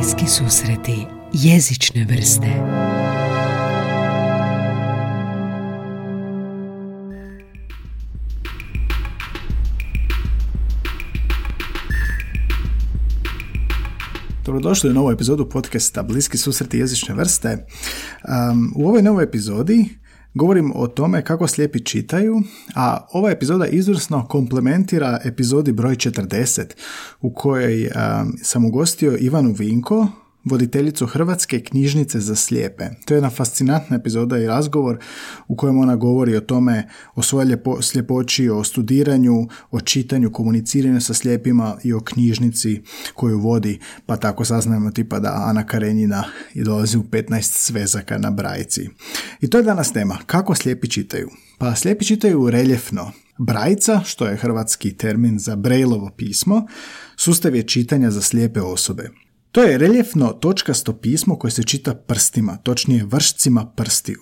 Bliski susreti jezične vrste Dobrodošli u novu epizodu podcasta Bliski susreti jezične vrste. Um, u ovoj novoj epizodi Govorim o tome kako slijepi čitaju, a ova epizoda izvrsno komplementira epizodi broj 40 u kojoj sam ugostio Ivanu Vinko, voditeljicu Hrvatske knjižnice za slijepe. To je jedna fascinantna epizoda i razgovor u kojem ona govori o tome, o svojoj ljepo, sljepoći, o studiranju, o čitanju, komuniciranju sa slijepima i o knjižnici koju vodi, pa tako saznajemo tipa da Ana Karenjina i dolazi u 15 svezaka na brajci. I to je danas tema, kako slijepi čitaju. Pa slijepi čitaju reljefno. Brajca, što je hrvatski termin za brejlovo pismo, sustav je čitanja za slijepe osobe. To je reljefno točkasto pismo koje se čita prstima, točnije vršcima prstiju.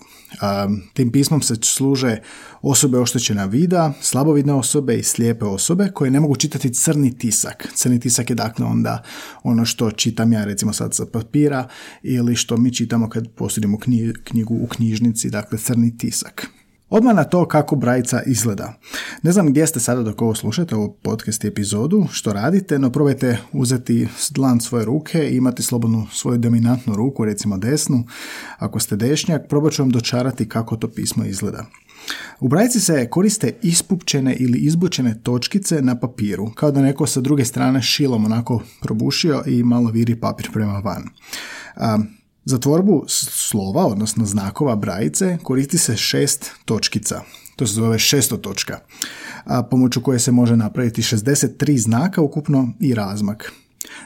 tim pismom se služe osobe oštećena vida, slabovidne osobe i slijepe osobe koje ne mogu čitati crni tisak. Crni tisak je dakle onda ono što čitam ja recimo sad sa papira ili što mi čitamo kad posjedimo knjigu u knjižnici, dakle crni tisak. Odmah na to kako brajica izgleda. Ne znam gdje ste sada dok ovo slušate, ovo podcast epizodu, što radite, no probajte uzeti dlan svoje ruke i imati slobodnu svoju dominantnu ruku, recimo desnu. Ako ste dešnjak, probat ću vam dočarati kako to pismo izgleda. U brajici se koriste ispupčene ili izbučene točkice na papiru, kao da neko sa druge strane šilom onako probušio i malo viri papir prema van. Za tvorbu slova, odnosno znakova brajice, koristi se šest točkica. To se zove šesto točka, a pomoću koje se može napraviti 63 znaka ukupno i razmak.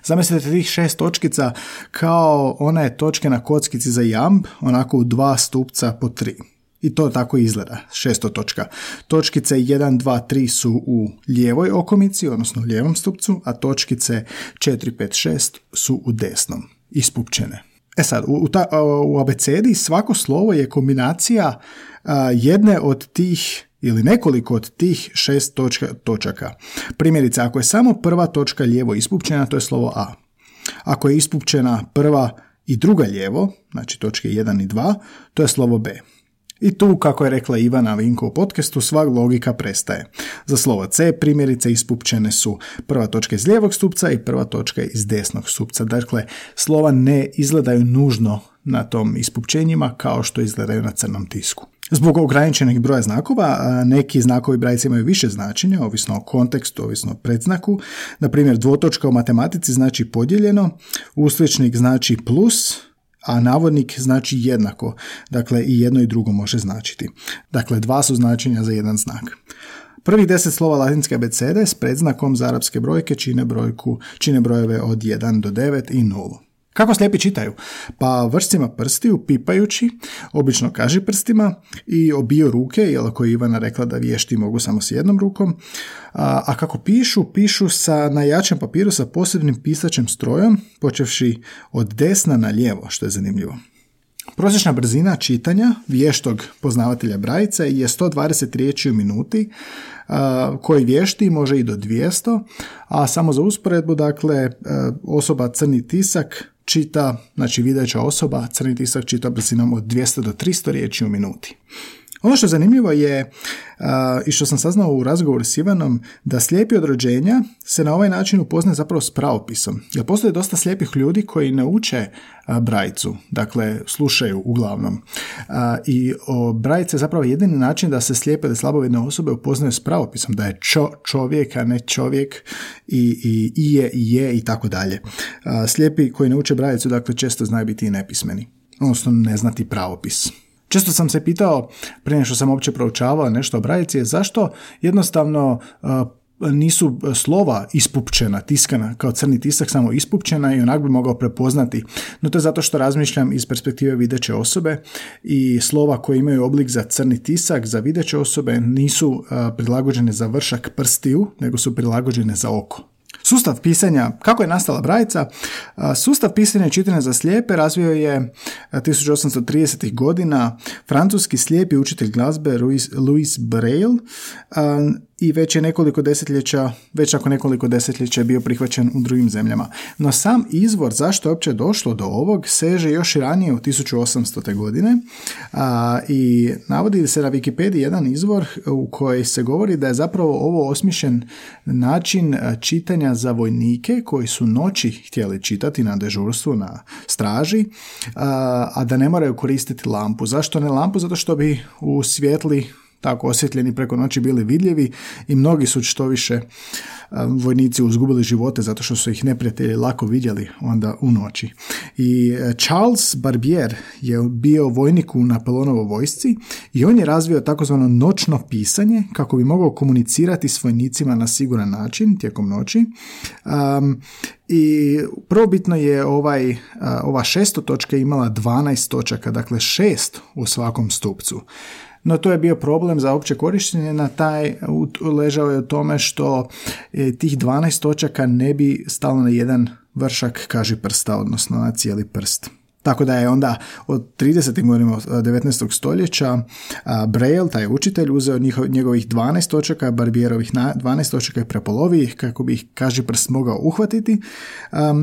Zamislite tih šest točkica kao one točke na kockici za jamb, onako u dva stupca po tri. I to tako izgleda, šesto točka. Točkice 1, 2, 3 su u lijevoj okomici, odnosno lijevom stupcu, a točkice 4, 5, 6 su u desnom, ispupčene. E sad, u, ta, u abecedi svako slovo je kombinacija jedne od tih ili nekoliko od tih šest točka, točaka. Primjerice, ako je samo prva točka lijevo ispupčena, to je slovo A. Ako je ispupčena prva i druga lijevo, znači točke 1 i 2, to je slovo B. I tu, kako je rekla Ivana Vinko u podcastu, sva logika prestaje. Za slovo C primjerice ispupčene su prva točka iz lijevog stupca i prva točka iz desnog stupca. Dakle, slova ne izgledaju nužno na tom ispupčenjima kao što izgledaju na crnom tisku. Zbog ograničenih broja znakova, neki znakovi brajice imaju više značenja, ovisno o kontekstu, ovisno o predznaku. Na primjer, dvotočka u matematici znači podijeljeno, usličnik znači plus, a navodnik znači jednako. Dakle, i jedno i drugo može značiti. Dakle, dva su značenja za jedan znak. Prvih deset slova latinske abecede s predznakom za arapske brojke čine, brojku, čine brojeve od 1 do 9 i 0. Kako slijepi čitaju? Pa vršcima prstiju, pipajući, obično kaži prstima i obio ruke, jer ako je Ivana rekla da vješti mogu samo s jednom rukom. A, a kako pišu, pišu sa na jačem papiru sa posebnim pisačem strojom, počevši od desna na lijevo, što je zanimljivo. Prosječna brzina čitanja vještog poznavatelja brajice je 120 riječi u minuti, koji vješti može i do 200, a samo za usporedbu, dakle, osoba crni tisak čita, znači videća osoba, crni tisak čita brzinom od 200 do 300 riječi u minuti. Ono što je zanimljivo je, i što sam saznao u razgovoru s Ivanom, da slijepi od rođenja se na ovaj način upoznaje zapravo s pravopisom. Jer postoje dosta slijepih ljudi koji ne uče brajcu, dakle slušaju uglavnom. I o, brajice je zapravo jedini način da se slijepe da slabovidne osobe upoznaju s pravopisom, da je čo, čovjek, a ne čovjek i, i, i je, i je i tako dalje. Slijepi koji ne uče brajicu, dakle često znaju biti i nepismeni, odnosno ne znati pravopis. Često sam se pitao, prije što sam uopće proučavao nešto o brajici, je zašto jednostavno nisu slova ispupčena, tiskana kao crni tisak, samo ispupčena i onak bi mogao prepoznati. No to je zato što razmišljam iz perspektive videće osobe i slova koje imaju oblik za crni tisak, za videće osobe nisu prilagođene za vršak prstiju, nego su prilagođene za oko. Sustav pisanja, kako je nastala brajica? Sustav pisanja i čitanja za slijepe razvio je 1830. godina francuski slijepi učitelj glazbe Louis, Louis Braille i već je nekoliko desetljeća, već ako nekoliko desetljeća je bio prihvaćen u drugim zemljama. No sam izvor zašto je uopće došlo do ovog seže još ranije u 1800. godine a, i navodi se na Wikipediji jedan izvor u koji se govori da je zapravo ovo osmišljen način čitanja za vojnike koji su noći htjeli čitati na dežurstvu, na straži, a, a da ne moraju koristiti lampu. Zašto ne lampu? Zato što bi u svjetli tako osjetljeni preko noći bili vidljivi i mnogi su što više vojnici uzgubili živote zato što su ih neprijatelji lako vidjeli onda u noći. I e, Charles Barbier je bio vojnik u Napoleonovoj vojsci i on je razvio takozvano noćno pisanje kako bi mogao komunicirati s vojnicima na siguran način tijekom noći. Um, i probitno je ovaj, ova šesto točka imala 12 točaka, dakle šest u svakom stupcu no to je bio problem za opće korištenje, na taj ležao je u tome što e, tih 12 točaka ne bi stalo na jedan vršak kaži prsta, odnosno na cijeli prst. Tako da je onda od 30. godina 19. stoljeća Braille, taj učitelj, uzeo njihov, njegovih 12 točaka, Barbierovih 12 točaka i prepolovi ih kako bi ih kaži prst mogao uhvatiti.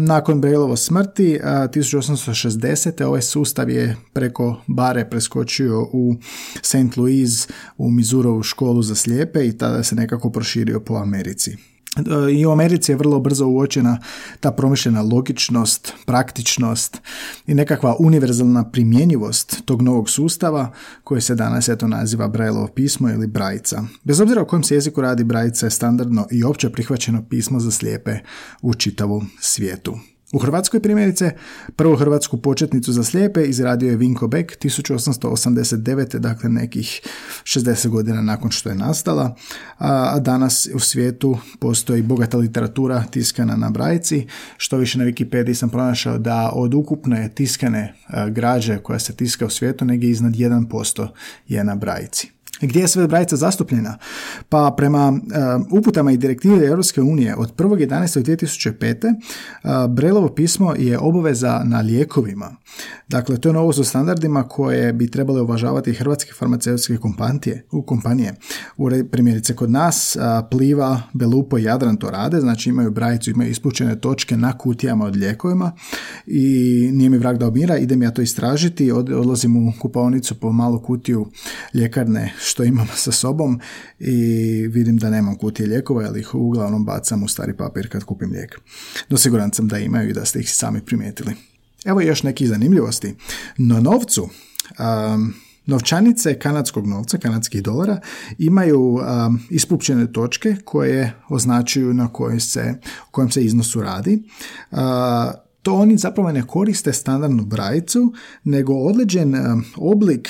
Nakon Brailleovo smrti 1860. ovaj sustav je preko bare preskočio u St. Louis u Mizurovu školu za slijepe i tada se nekako proširio po Americi. I u Americi je vrlo brzo uočena ta promišljena logičnost, praktičnost i nekakva univerzalna primjenjivost tog novog sustava koje se danas eto naziva Brailleovo pismo ili Brajca. Bez obzira o kojem se jeziku radi Brajca je standardno i opće prihvaćeno pismo za slijepe u čitavom svijetu. U Hrvatskoj primjerice prvu hrvatsku početnicu za slijepe izradio je Vinko Beck 1889. dakle nekih 60 godina nakon što je nastala, a danas u svijetu postoji bogata literatura tiskana na brajci, što više na Wikipediji sam pronašao da od ukupne tiskane građe koja se tiska u svijetu negdje iznad 1% je na brajci. Gdje je sve brajica zastupljena? Pa prema uh, uputama i direktive Europske unije od 1.11.2005. Uh, Brelovo pismo je obaveza na lijekovima. Dakle, to je novo u standardima koje bi trebale uvažavati hrvatske farmaceutske kompanije. U kompanije. U primjerice kod nas uh, Pliva, Belupo i Jadran to rade, znači imaju brajicu, imaju ispućene točke na kutijama od lijekovima i nije mi vrag da obmira, idem ja to istražiti, odlazim u kupovnicu po malu kutiju ljekarne što imam sa sobom i vidim da nemam kutije lijekova, jer ih uglavnom bacam u stari papir kad kupim lijek. No siguran sam da imaju i da ste ih sami primijetili. Evo još neki zanimljivosti. Na novcu, um, Novčanice kanadskog novca, kanadskih dolara, imaju um, ispupčene točke koje označuju na kojoj se, o kojem se iznosu radi. Uh, to oni zapravo ne koriste standardnu brajicu, nego određen um, oblik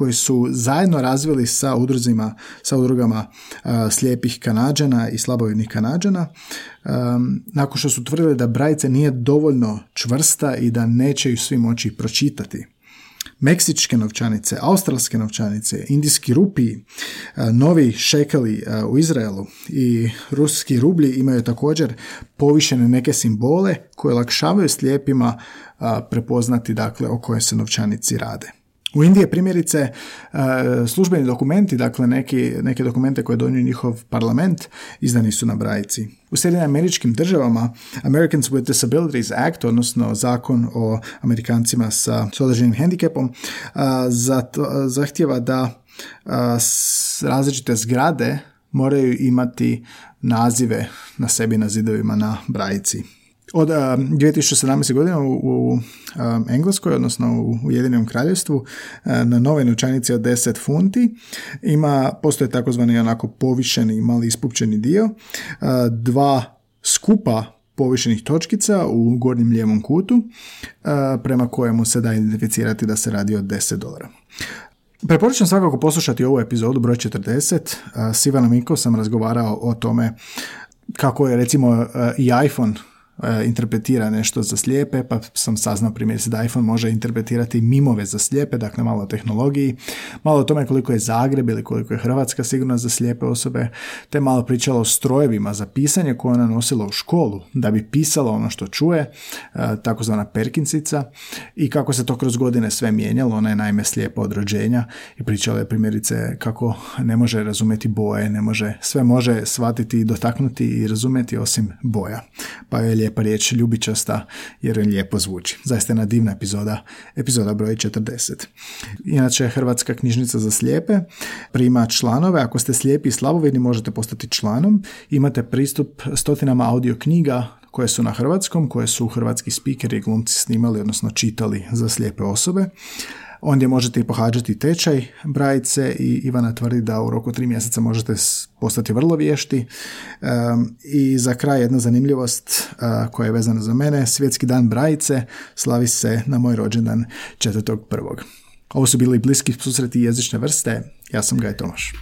koji su zajedno razvili sa udruzima, sa udrugama slijepih Kanađana i slabovidnih Kanađana, nakon što su tvrdili da brajica nije dovoljno čvrsta i da neće ju svi moći pročitati. Meksičke novčanice, australske novčanice, indijski rupi, novi šekeli u Izraelu i ruski rublji imaju također povišene neke simbole koje lakšavaju slijepima prepoznati dakle o kojoj se novčanici rade. U Indiji primjerice e, službeni dokumenti, dakle neki, neke dokumente koje je donio njihov parlament, izdani su na brajici. U Sjedinim američkim državama Americans with Disabilities Act, odnosno zakon o Amerikancima sa određenim hendikepom, zahtjeva da različite zgrade moraju imati nazive na sebi na zidovima na brajici. Od 2017. godine u, u Engleskoj, odnosno u Ujedinom kraljevstvu, na nove novčanici od 10 funti ima, postoje takozvani onako povišeni, mali ispupčeni dio, dva skupa povišenih točkica u gornjem lijevom kutu, prema kojemu se da identificirati da se radi o 10 dolara. Preporučam svakako poslušati ovu epizodu broj 40. S Ivanom Minko sam razgovarao o tome kako je recimo i iPhone interpretira nešto za slijepe, pa sam saznao primjerice da iPhone može interpretirati mimove za slijepe, dakle malo o tehnologiji, malo o tome koliko je Zagreb ili koliko je Hrvatska sigurna za slijepe osobe, te malo pričalo o strojevima za pisanje koje ona nosila u školu da bi pisala ono što čuje, e, takozvana perkinsica i kako se to kroz godine sve mijenjalo, ona je naime slijepa od rođenja i pričala je primjerice kako ne može razumjeti boje, ne može, sve može shvatiti, dotaknuti i razumjeti osim boja. Pa je lijepa riječ ljubičasta jer je lijepo zvuči. Zaista jedna divna epizoda, epizoda broj 40. Inače, Hrvatska knjižnica za slijepe prima članove. Ako ste slijepi i slabovidni možete postati članom. Imate pristup stotinama audio knjiga koje su na hrvatskom, koje su hrvatski spikeri i glumci snimali, odnosno čitali za slijepe osobe. Ondje možete i pohađati tečaj brajice i Ivana tvrdi da u roku tri mjeseca možete postati vrlo vješti. I za kraj jedna zanimljivost koja je vezana za mene. Svjetski dan brajice slavi se na moj rođendan prvog. Ovo su bili bliski susreti jezične vrste. Ja sam Gaj Tomaš.